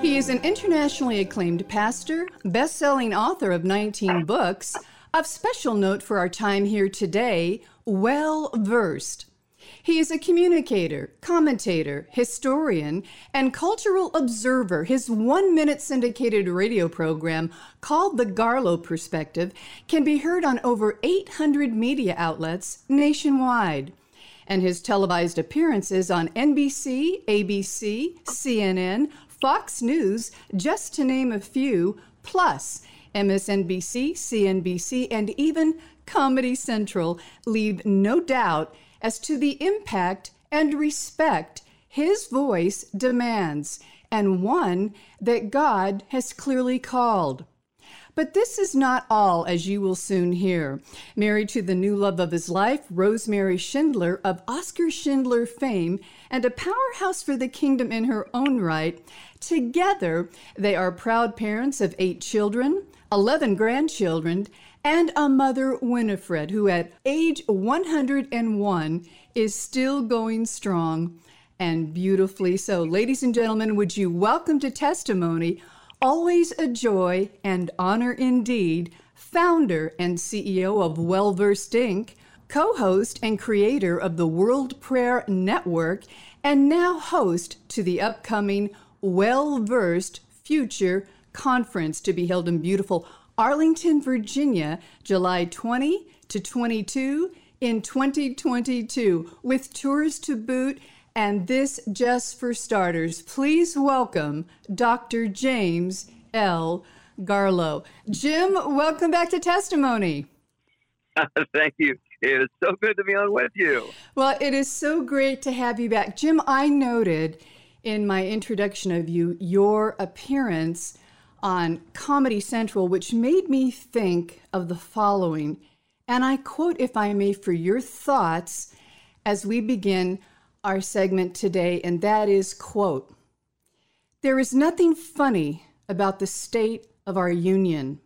He is an internationally acclaimed pastor, best selling author of 19 books. Of special note for our time here today, well versed. He is a communicator, commentator, historian, and cultural observer. His one minute syndicated radio program, called The Garlow Perspective, can be heard on over 800 media outlets nationwide. And his televised appearances on NBC, ABC, CNN, Fox News, just to name a few, plus MSNBC, CNBC, and even Comedy Central leave no doubt as to the impact and respect his voice demands, and one that God has clearly called. But this is not all, as you will soon hear. Married to the new love of his life, Rosemary Schindler of Oscar Schindler fame and a powerhouse for the kingdom in her own right, together they are proud parents of eight children, 11 grandchildren, and a mother, Winifred, who at age 101 is still going strong and beautifully so. Ladies and gentlemen, would you welcome to testimony Always a joy and honor indeed, founder and CEO of Wellversed Inc., co host and creator of the World Prayer Network, and now host to the upcoming Well Versed Future Conference to be held in beautiful Arlington, Virginia, July 20 to 22 in 2022, with tours to boot and this just for starters. Please welcome Dr. James L. Garlow. Jim, welcome back to Testimony. Thank you. It is so good to be on with you. Well, it is so great to have you back. Jim, I noted in my introduction of you your appearance on Comedy Central, which made me think of the following. And I quote, if I may, for your thoughts as we begin our segment today, and that is quote, There is nothing funny about the state of our union,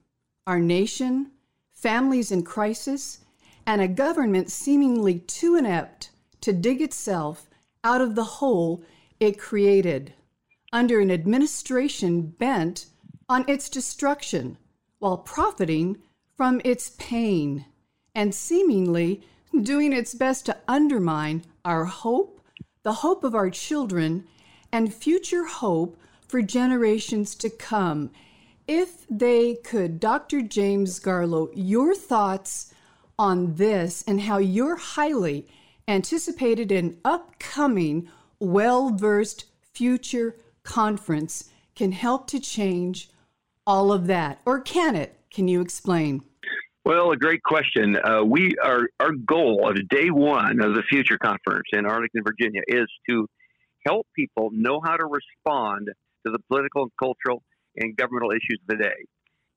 our nation, families in crisis, and a government seemingly too inept to dig itself out of the hole it created, under an administration bent on its destruction while profiting from its pain and seemingly doing its best to undermine our hope the hope of our children, and future hope for generations to come. If they could, Dr. James Garlow, your thoughts on this and how your highly anticipated and upcoming well versed future conference can help to change all of that. Or can it? Can you explain? Well, a great question. Uh, we are our goal of day one of the Future Conference in Arlington, Virginia, is to help people know how to respond to the political, and cultural, and governmental issues of the day.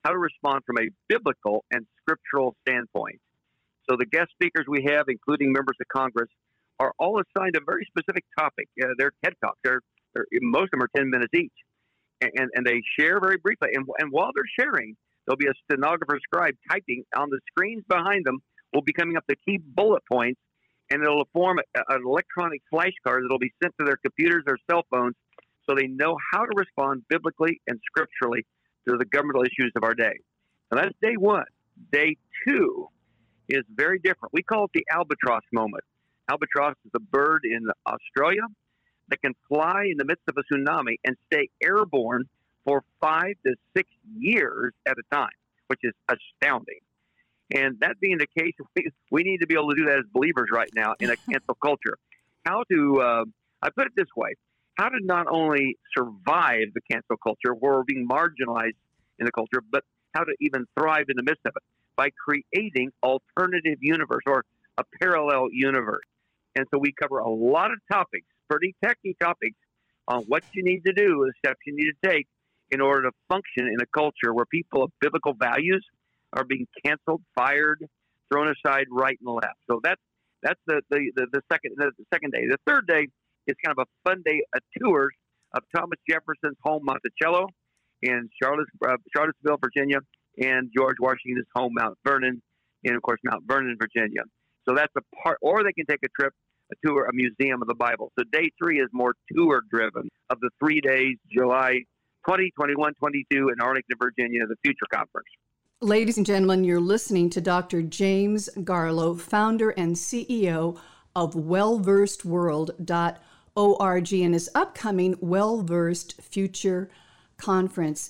How to respond from a biblical and scriptural standpoint. So the guest speakers we have, including members of Congress, are all assigned a very specific topic. Uh, they're TED Talks. They're, they're, most of them are 10 minutes each. And, and they share very briefly. And, and while they're sharing, There'll be a stenographer scribe typing on the screens behind them. Will be coming up the key bullet points, and it'll form a, an electronic flashcard that'll be sent to their computers or cell phones, so they know how to respond biblically and scripturally to the governmental issues of our day. And that's day one. Day two is very different. We call it the albatross moment. Albatross is a bird in Australia that can fly in the midst of a tsunami and stay airborne for five to six years at a time, which is astounding. And that being the case, we, we need to be able to do that as believers right now in a cancel culture. How to, uh, I put it this way, how to not only survive the cancel culture where we're being marginalized in the culture, but how to even thrive in the midst of it by creating alternative universe or a parallel universe. And so we cover a lot of topics, pretty techy topics on what you need to do, the steps you need to take in order to function in a culture where people of biblical values are being canceled, fired, thrown aside right and left. So that's that's the the, the, the second the, second day. The third day is kind of a fun day a tour of Thomas Jefferson's home Monticello in uh, Charlottesville, Virginia, and George Washington's home Mount Vernon, and of course Mount Vernon, Virginia. So that's a part, or they can take a trip, a tour, a museum of the Bible. So day three is more tour driven of the three days, July 20, 21, 22 in Arlington, Virginia, the Future Conference. Ladies and gentlemen, you're listening to Dr. James Garlow, founder and CEO of wellversedworld.org and his upcoming Well Versed Future Conference.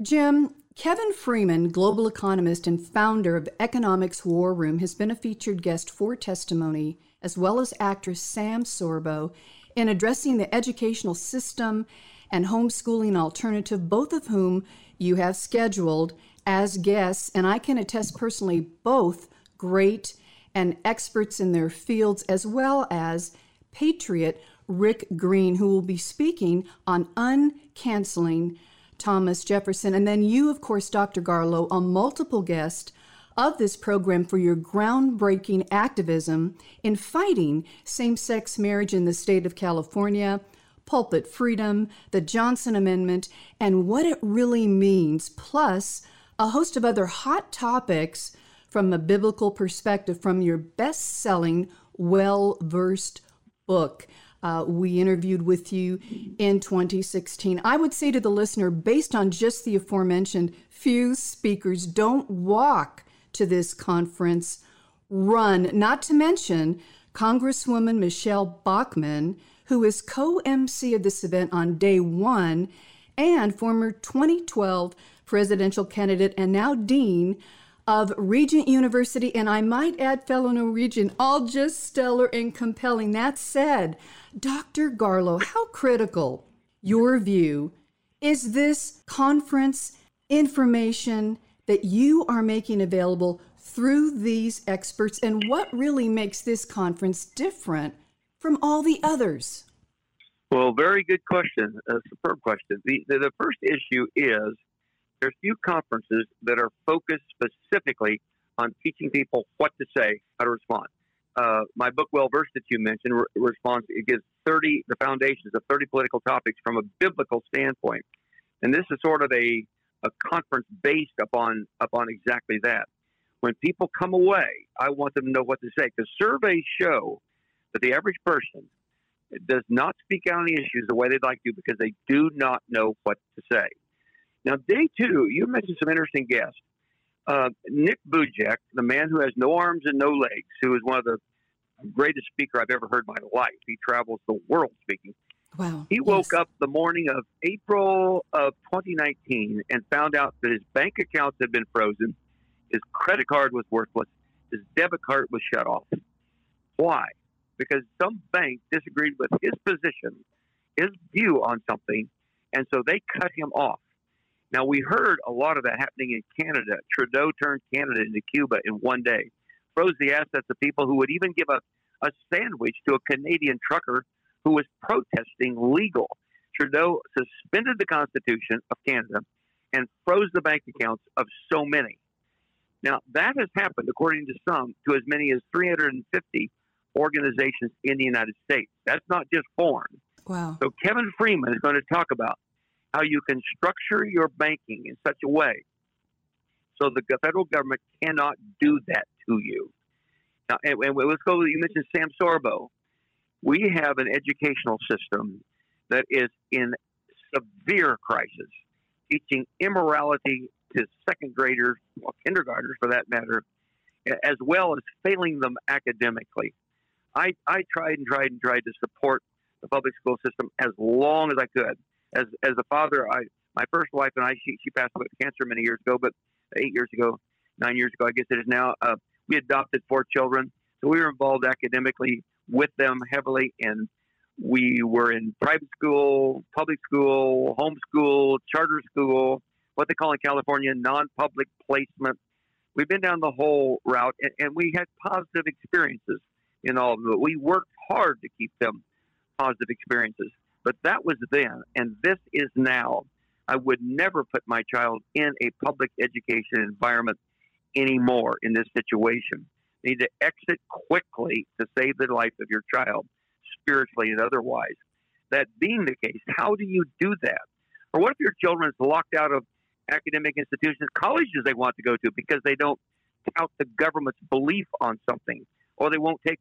Jim, Kevin Freeman, global economist and founder of Economics War Room, has been a featured guest for testimony, as well as actress Sam Sorbo, in addressing the educational system and homeschooling alternative, both of whom you have scheduled as guests. And I can attest personally, both great and experts in their fields, as well as Patriot Rick Green, who will be speaking on uncanceling Thomas Jefferson. And then you, of course, Dr. Garlow, a multiple guest of this program for your groundbreaking activism in fighting same sex marriage in the state of California, pulpit freedom, the Johnson Amendment, and what it really means, plus a host of other hot topics from a biblical perspective from your best selling, well versed book uh, we interviewed with you in 2016. I would say to the listener, based on just the aforementioned few speakers, don't walk to this conference, run, not to mention Congresswoman Michele Bachmann, who is co MC of this event on day one, and former 2012 presidential candidate and now dean of Regent University, and I might add, fellow Norwegian, all just stellar and compelling. That said, Dr. Garlow, how critical, your view, is this conference information that you are making available through these experts, and what really makes this conference different from all the others? Well, very good question, a superb question. The, the, the first issue is there's few conferences that are focused specifically on teaching people what to say, how to respond. Uh, my book, Well Versed, that you mentioned, re- responds. It gives 30 the foundations of 30 political topics from a biblical standpoint, and this is sort of a a conference based upon upon exactly that. When people come away, I want them to know what to say because surveys show that the average person does not speak out on the issues the way they'd like to because they do not know what to say. Now, day two, you mentioned some interesting guests. Uh, Nick Vujicic, the man who has no arms and no legs, who is one of the greatest speaker I've ever heard in my life. He travels the world speaking. Wow. He woke yes. up the morning of April of 2019 and found out that his bank accounts had been frozen, his credit card was worthless, his debit card was shut off. Why? Because some bank disagreed with his position, his view on something, and so they cut him off. Now, we heard a lot of that happening in Canada. Trudeau turned Canada into Cuba in one day, froze the assets of people who would even give a, a sandwich to a Canadian trucker who was protesting legal. Trudeau suspended the Constitution of Canada and froze the bank accounts of so many. Now, that has happened, according to some, to as many as 350 organizations in the United States. That's not just foreign. Wow. So, Kevin Freeman is going to talk about how you can structure your banking in such a way so the federal government cannot do that to you. Now, and, and let's go. You mentioned Sam Sorbo. We have an educational system that is in severe crisis, teaching immorality to second graders, well, kindergartners for that matter, as well as failing them academically. I, I tried and tried and tried to support the public school system as long as I could as as a father, I my first wife and I she she passed away with cancer many years ago, but eight years ago, nine years ago, I guess it is now. Uh, we adopted four children, so we were involved academically with them heavily, and we were in private school, public school, homeschool, charter school, what they call in California non-public placement. We've been down the whole route, and, and we had positive experiences in all of it. We worked hard to keep them positive experiences. But that was then, and this is now. I would never put my child in a public education environment anymore in this situation. You need to exit quickly to save the life of your child, spiritually and otherwise. That being the case, how do you do that? Or what if your children is locked out of academic institutions, colleges they want to go to because they don't tout the government's belief on something, or they won't take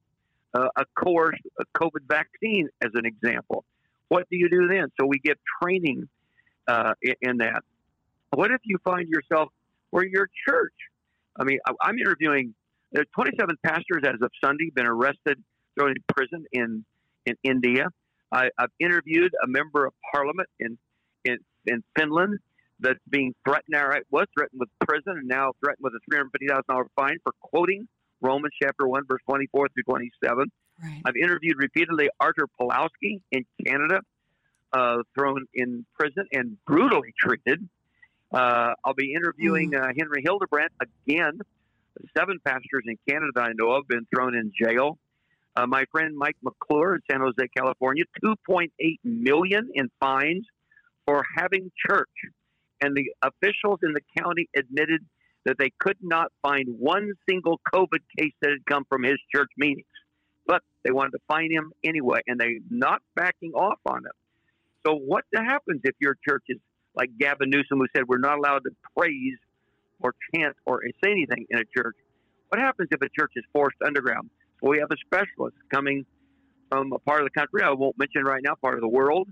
uh, a course, a COVID vaccine as an example. What do you do then? So we get training uh, in, that. What if you find yourself where your church? I mean, I'm interviewing. There are 27 pastors as of Sunday been arrested, thrown in prison in in India. I, have interviewed a member of parliament in in, in Finland that's being threatened. Now, right, was threatened with prison and now threatened with a three hundred fifty thousand dollar fine for quoting Romans chapter one, verse twenty four through twenty seven. Right. I've interviewed repeatedly Artur Pawlowski in Canada, uh, thrown in prison and brutally treated. Uh, I'll be interviewing mm. uh, Henry Hildebrandt again. Seven pastors in Canada I know of been thrown in jail. Uh, my friend Mike McClure in San Jose, California, 2.8 million in fines for having church and the officials in the county admitted that they could not find one single COVID case that had come from his church meetings. But they wanted to fine him anyway, and they're not backing off on it. So, what happens if your church is like Gavin Newsom, who said we're not allowed to praise or chant or say anything in a church? What happens if a church is forced underground? Well, we have a specialist coming from a part of the country I won't mention right now, part of the world,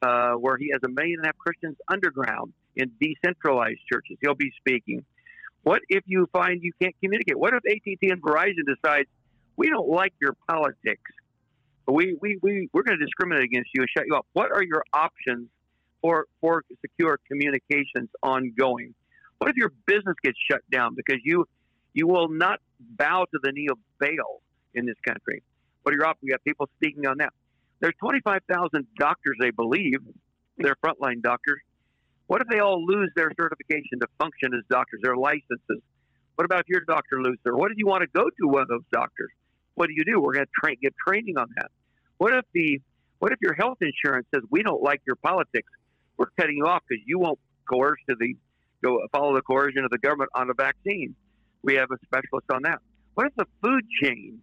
uh, where he has a million and a half Christians underground in decentralized churches. He'll be speaking. What if you find you can't communicate? What if AT&T and Verizon decides we don't like your politics? We, we, we, we're going to discriminate against you and shut you up. What are your options for, for secure communications ongoing? What if your business gets shut down because you, you will not bow to the knee of Baal in this country? What are your options? We have people speaking on that. There's 25,000 doctors, they believe, they're frontline doctors, what if they all lose their certification to function as doctors, their licenses? What about if your doctor loses? What if you want to go to one of those doctors? What do you do? We're going to tra- get training on that. What if the what if your health insurance says we don't like your politics? We're cutting you off because you won't coerce to the go follow the coercion of the government on a vaccine. We have a specialist on that. What if the food chain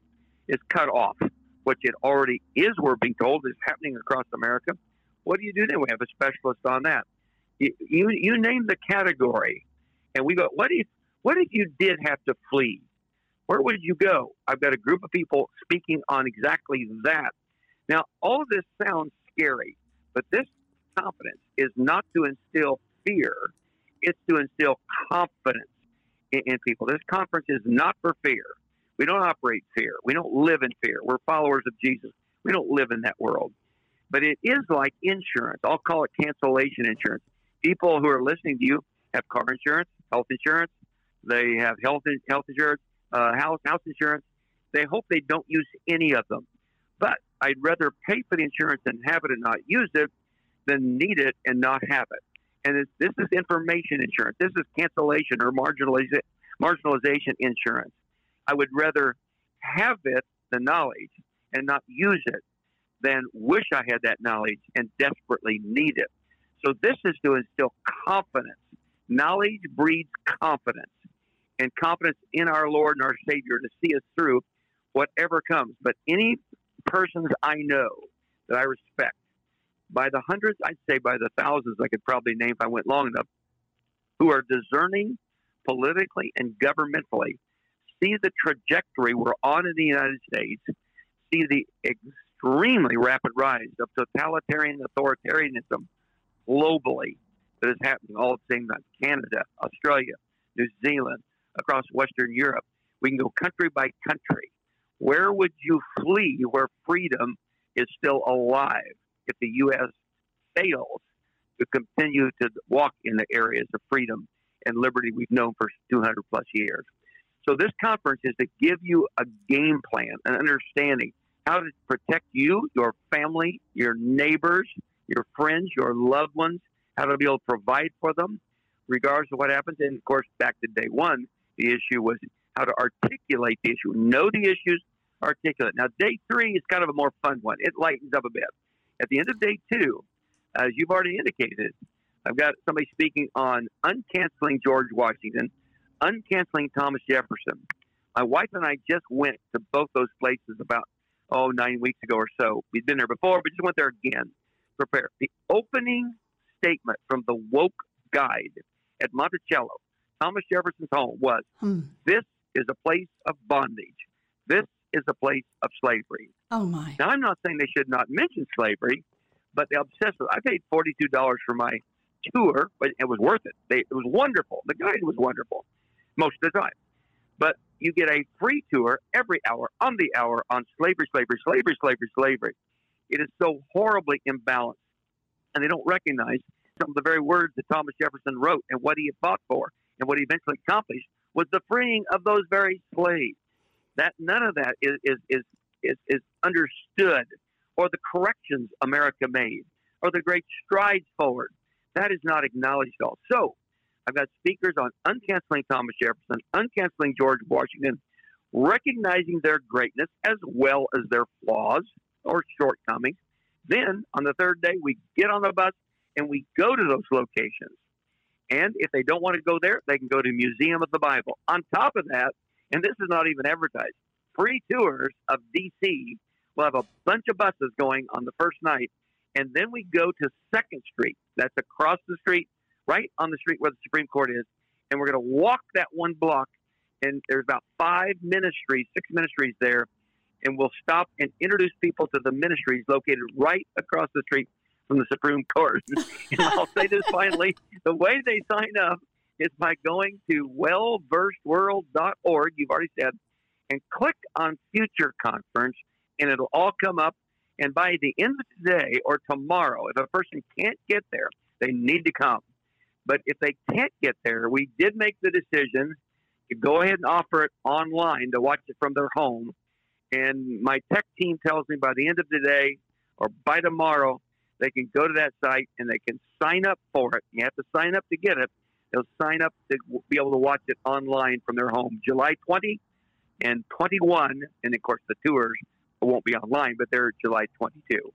is cut off, which it already is? We're being told is happening across America. What do you do then? We have a specialist on that you, you name the category, and we go, what if what if you did have to flee? Where would you go? I've got a group of people speaking on exactly that. Now, all of this sounds scary, but this confidence is not to instill fear; it's to instill confidence in, in people. This conference is not for fear. We don't operate fear. We don't live in fear. We're followers of Jesus. We don't live in that world. But it is like insurance. I'll call it cancellation insurance people who are listening to you have car insurance, health insurance, they have health health insurance, uh, house house insurance. They hope they don't use any of them. But I'd rather pay for the insurance and have it and not use it than need it and not have it. And this is information insurance. This is cancellation or marginalization marginalization insurance. I would rather have it, the knowledge, and not use it than wish I had that knowledge and desperately need it. So this is to instill confidence. Knowledge breeds confidence, and confidence in our Lord and our Savior to see us through whatever comes. But any persons I know that I respect, by the hundreds, I'd say by the thousands, I could probably name if I went long enough, who are discerning politically and governmentally, see the trajectory we're on in the United States, see the extremely rapid rise of totalitarian authoritarianism globally that is happening all at the same time Canada, Australia, New Zealand, across Western Europe. We can go country by country. Where would you flee where freedom is still alive if the U.S. fails to continue to walk in the areas of freedom and liberty we've known for 200 plus years? So, this conference is to give you a game plan, an understanding how to protect you, your family, your neighbors, your friends, your loved ones, how to be able to provide for them, regardless of what happens. And of course, back to day one, the issue was how to articulate the issue, know the issues, articulate. Now, day three is kind of a more fun one. It lightens up a bit. At the end of day two, as you've already indicated, I've got somebody speaking on uncanceling George Washington, uncanceling Thomas Jefferson. My wife and I just went to both those places about oh nine weeks ago or so. We'd been there before, but just went there again. Prepare the opening statement from the woke guide at Monticello, Thomas Jefferson's home was hmm. this is a place of bondage. This is a place of slavery. Oh my! Now I'm not saying they should not mention slavery, but they obsessed with. I paid forty two dollars for my tour, but it was worth it. They, it was wonderful. The guide was wonderful most of the time. But you get a free tour every hour on the hour on slavery, slavery, slavery, slavery, slavery. It is so horribly imbalanced, and they don't recognize some of the very words that Thomas Jefferson wrote and what he fought for and what he eventually accomplished was the freeing of those very slaves. That none of that is is is is, is understood, or the corrections America made, or the great strides forward. That is not acknowledged at all. So, I've got speakers on uncanceling Thomas Jefferson, uncanceling George Washington, recognizing their greatness as well as their flaws or shortcomings. Then, on the third day, we get on the bus and we go to those locations. And if they don't want to go there, they can go to Museum of the Bible. On top of that, and this is not even advertised, free tours of D.C. We'll have a bunch of buses going on the first night, and then we go to Second Street. That's across the street, right on the street where the Supreme Court is, and we're going to walk that one block. And there's about five ministries, six ministries there, and we'll stop and introduce people to the ministries located right across the street from the Supreme Court. and I'll say this finally the way they sign up is by going to wellversedworld.org, you've already said, and click on Future Conference, and it'll all come up. And by the end of today or tomorrow, if a person can't get there, they need to come. But if they can't get there, we did make the decision to go ahead and offer it online to watch it from their home. And my tech team tells me by the end of the day or by tomorrow, they can go to that site and they can sign up for it. You have to sign up to get it. They'll sign up to be able to watch it online from their home. July 20 and 21, and of course the tours won't be online, but they're July 22.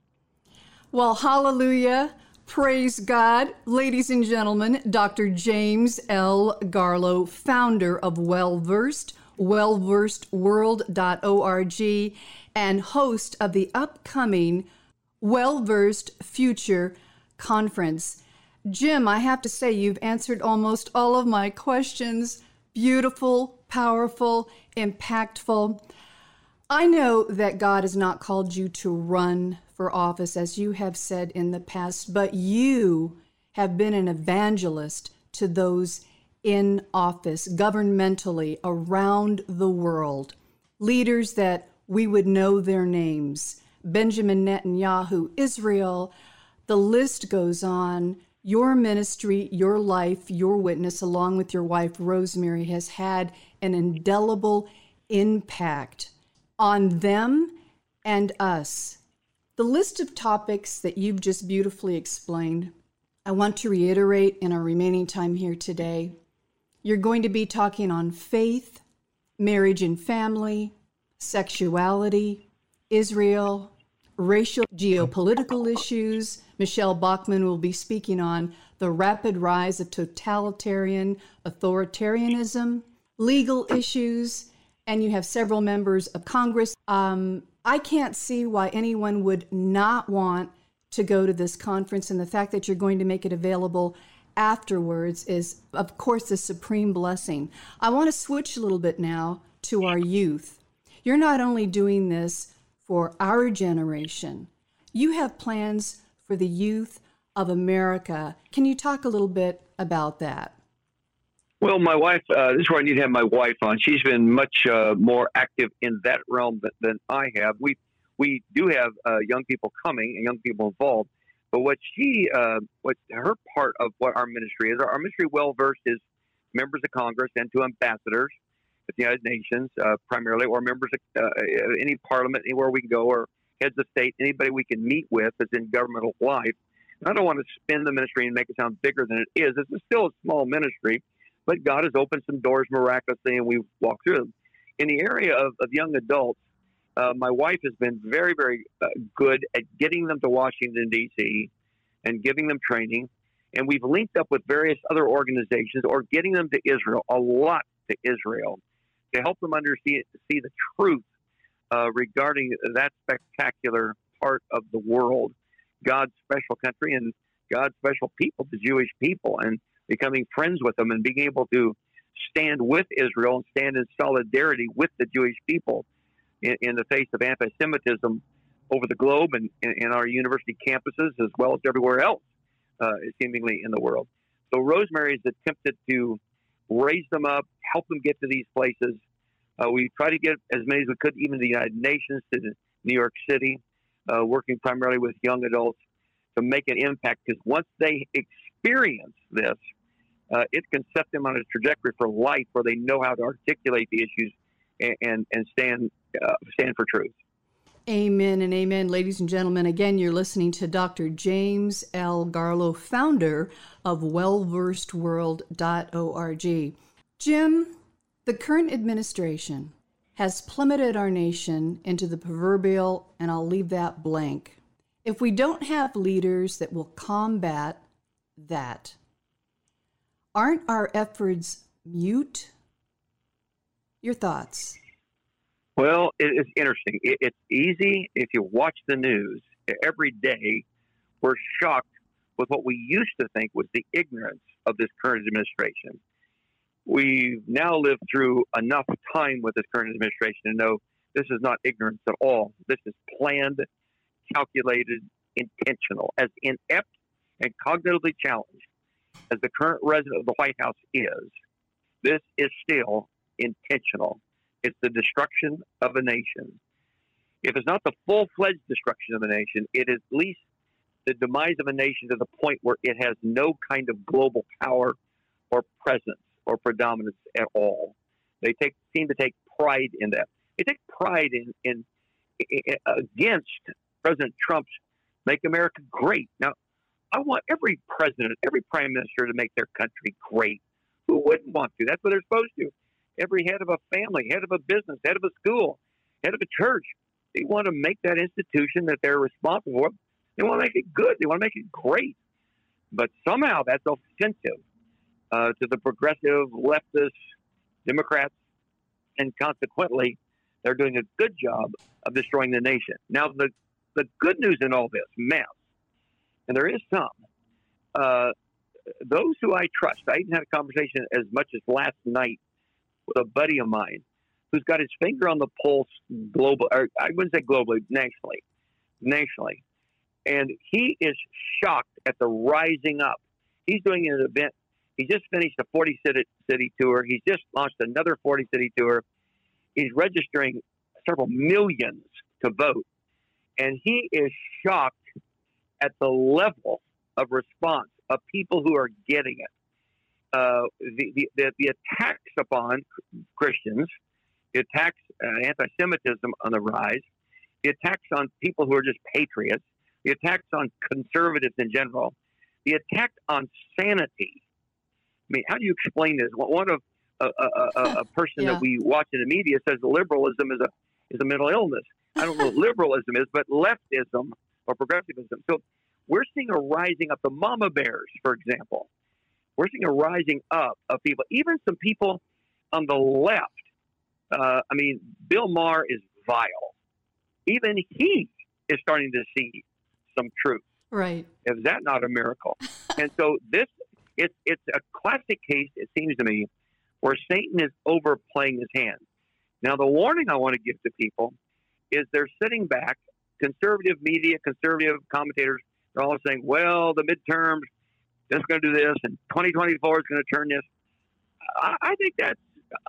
Well, hallelujah. Praise God. Ladies and gentlemen, Dr. James L. Garlow, founder of Well Versed, wellversedworld.org, and host of the upcoming well versed future conference. Jim, I have to say, you've answered almost all of my questions. Beautiful, powerful, impactful. I know that God has not called you to run for office, as you have said in the past, but you have been an evangelist to those in office governmentally around the world, leaders that we would know their names. Benjamin Netanyahu, Israel. The list goes on. Your ministry, your life, your witness, along with your wife, Rosemary, has had an indelible impact on them and us. The list of topics that you've just beautifully explained, I want to reiterate in our remaining time here today. You're going to be talking on faith, marriage and family, sexuality, Israel, racial geopolitical issues. Michele Bachmann will be speaking on the rapid rise of totalitarian authoritarianism, legal issues, and you have several members of Congress. Um, I can't see why anyone would not want to go to this conference, and the fact that you're going to make it available afterwards is, of course, a supreme blessing. I want to switch a little bit now to our youth. You're not only doing this for our generation. You have plans for the youth of America. Can you talk a little bit about that? Well, my wife, uh, this is where I need to have my wife on. She's been much uh, more active in that realm than, than, I have. We we do have uh, young people coming and young people involved, but what she, uh, what her part of what our ministry is, our ministry well versed is members of Congress and to ambassadors, the United Nations, uh, primarily, or members of uh, any parliament, anywhere we can go, or heads of state, anybody we can meet with that's in governmental life. And I don't want to spin the ministry and make it sound bigger than it is. It's still a small ministry, but God has opened some doors miraculously, and we've walked through them. In the area of, of young adults, uh, my wife has been very, very uh, good at getting them to Washington, D.C., and giving them training. And we've linked up with various other organizations or getting them to Israel, a lot to Israel, to help them understand see the truth uh, regarding that spectacular part of the world, God's special country and God's special people, the Jewish people, and becoming friends with them and being able to stand with Israel and stand in solidarity with the Jewish people in, in the face of anti Semitism over the globe and in, our university campuses as well as everywhere else, uh, seemingly in the world. So Rosemary has attempted to raise them up, help them get to these places. Uh, we try to get as many as we could, even the United Nations, to New York City, uh, working primarily with young adults to make an impact. Because once they experience this, uh, it can set them on a trajectory for life where they know how to articulate the issues and and, and stand uh, stand for truth. Amen and amen, ladies and gentlemen. Again, you're listening to Dr. James L. Garlow, founder of WellVersedWorld.org. Jim, the current administration has plummeted our nation into the proverbial, and I'll leave that blank. If we don't have leaders that will combat that, aren't our efforts mute? Your thoughts? Well, it's interesting. It's easy if you watch the news every day. We're shocked with what we used to think was the ignorance of this current administration. We've now lived through enough time with this current administration to know this is not ignorance at all. This is planned, calculated, intentional. As inept and cognitively challenged as the current resident of the White House is, this is still intentional. It's the destruction of a nation. If it's not the full fledged destruction of a nation, it is at least the demise of a nation to the point where it has no kind of global power or presence or predominance at all. They take seem to take pride in that. They take pride in, in, in against President Trump's "Make America Great." Now, I want every president, every prime minister to make their country great. Who wouldn't want to? That's what they're supposed to every head of a family, head of a business, head of a school, head of a church. They want to make that institution that they're responsible for. They want to make it good. They want to make it great. But somehow that's offensive uh, to the progressive leftist Democrats, and consequently, they're doing a good job of destroying the nation. Now, the the good news in all this mess, and there is some. Uh, those who I trust, I even had a conversation as much as last night with a buddy of mine who's got his finger on the pulse global, or I wouldn't say globally, nationally, nationally. And he is shocked at the rising up. He's doing an event. He just finished a 40 city, city tour. He's just launched another 40 city tour. He's registering several millions to vote. And he is shocked at the level of response of people who are getting it. Uh, the, the, the, attacks upon Christians, the attacks, uh, anti Semitism on the rise, the attacks on people who are just patriots, the attacks on conservatives in general, the attack on sanity. I mean, how do you explain this? One of a, a, a, a person yeah. that we watch in the media says liberalism is a is a mental illness. I don't know what liberalism is, but leftism or progressivism. So we're seeing a rising up. The mama bears, for example, we're seeing a rising up of people, even some people on the left. Uh, I mean, Bill Maher is vile. Even he is starting to see some truth. Right. Is that not a miracle? and so this it's it's a classic case, it seems to me, where Satan is overplaying his hand. Now the warning I want to give to people is they're sitting back, conservative media, conservative commentators, they're all saying, Well, the midterms, this is going to do this, and 2024 is going to turn this. I, I think that's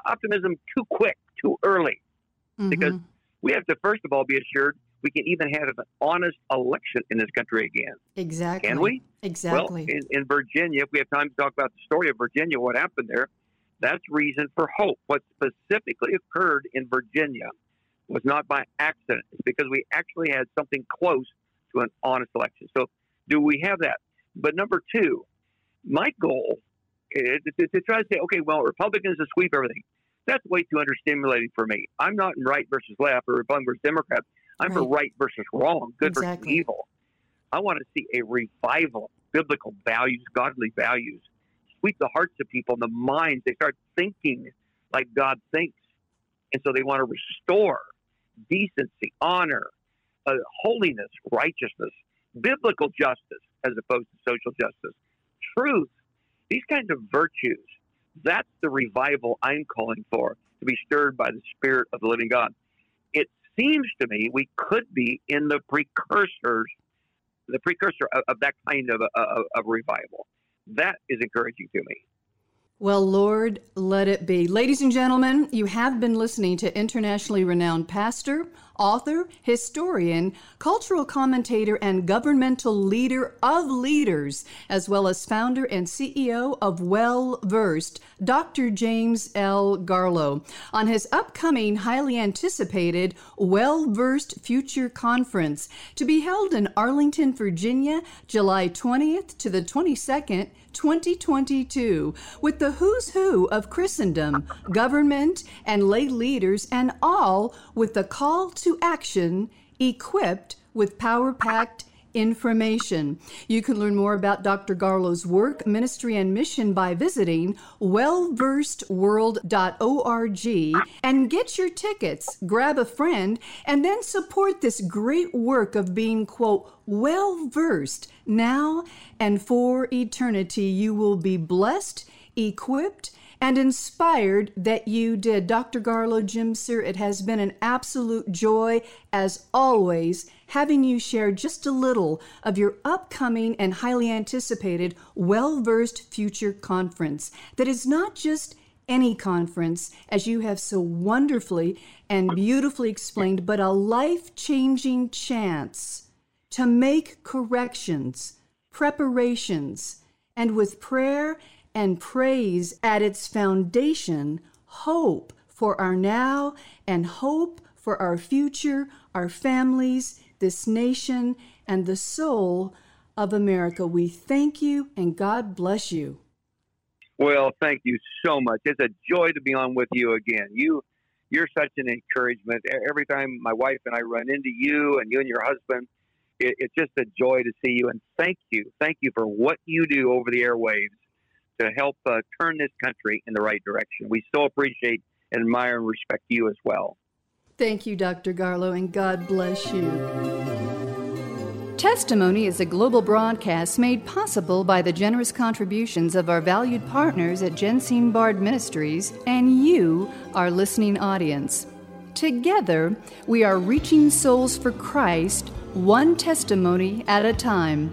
optimism too quick, too early, mm-hmm. because we have to first of all be assured we can even have an honest election in this country again. Exactly. Can we? Exactly. Well, in, in Virginia, if we have time to talk about the story of Virginia, what happened there, that's reason for hope. What specifically occurred in Virginia was not by accident. It's because we actually had something close to an honest election. So, do we have that? But number two, my goal is to, try to say, okay, well, Republicans to sweep everything. That's way too understimulating for me. I'm not in right versus left or Republican versus Democrat. I'm right. for right versus wrong, good exactly. versus evil. I want to see a revival biblical values, godly values, sweep the hearts of people and the minds. They start thinking like God thinks. And so they want to restore decency, honor, uh, holiness, righteousness, biblical justice as opposed to social justice, truth, these kinds of virtues. That's the revival I'm calling for to be stirred by the Spirit of the living God. It seems to me we could be in the precursors, the precursor of, of that kind of, uh, of, of revival. That is encouraging to me. Well, Lord, let it be. Ladies and gentlemen, you have been listening to internationally renowned pastor, author, historian, cultural commentator, and governmental leader of leaders, as well as founder and CEO of Well Versed, Dr. James L. Garlow, on his upcoming highly anticipated Well Versed Future Conference to be held in Arlington, Virginia, July 20th to the 22nd. 2022 with the who's who of Christendom, government, and lay leaders, and all with the call to action equipped with power packed information. You can learn more about Dr. Garlow's work, ministry, and mission by visiting wellversedworld.org and get your tickets, grab a friend, and then support this great work of being, quote, well versed now and for eternity. You will be blessed, equipped, and inspired that you did. Dr. Garlow, Jim Sir, it has been an absolute joy, as always, having you share just a little of your upcoming and highly anticipated Well Versed Future Conference that is not just any conference, as you have so wonderfully and beautifully explained, but a life changing chance to make corrections, preparations, and with prayer and praise at its foundation, hope for our now and hope for our future, our families, this nation, and the soul of America. We thank you and God bless you. Well, thank you so much. It's a joy to be on with you again. You you're such an encouragement. Every time my wife and I run into you and you and your husband, it, it's just a joy to see you. And thank you. Thank you for what you do over the airwaves to help uh, turn this country in the right direction. We so appreciate and admire and respect you as well. Thank you, Dr. Garlow, and God bless you. Testimony is a global broadcast made possible by the generous contributions of our valued partners at Jensine Bard Ministries and you, our listening audience. Together, we are reaching souls for Christ, one testimony at a time.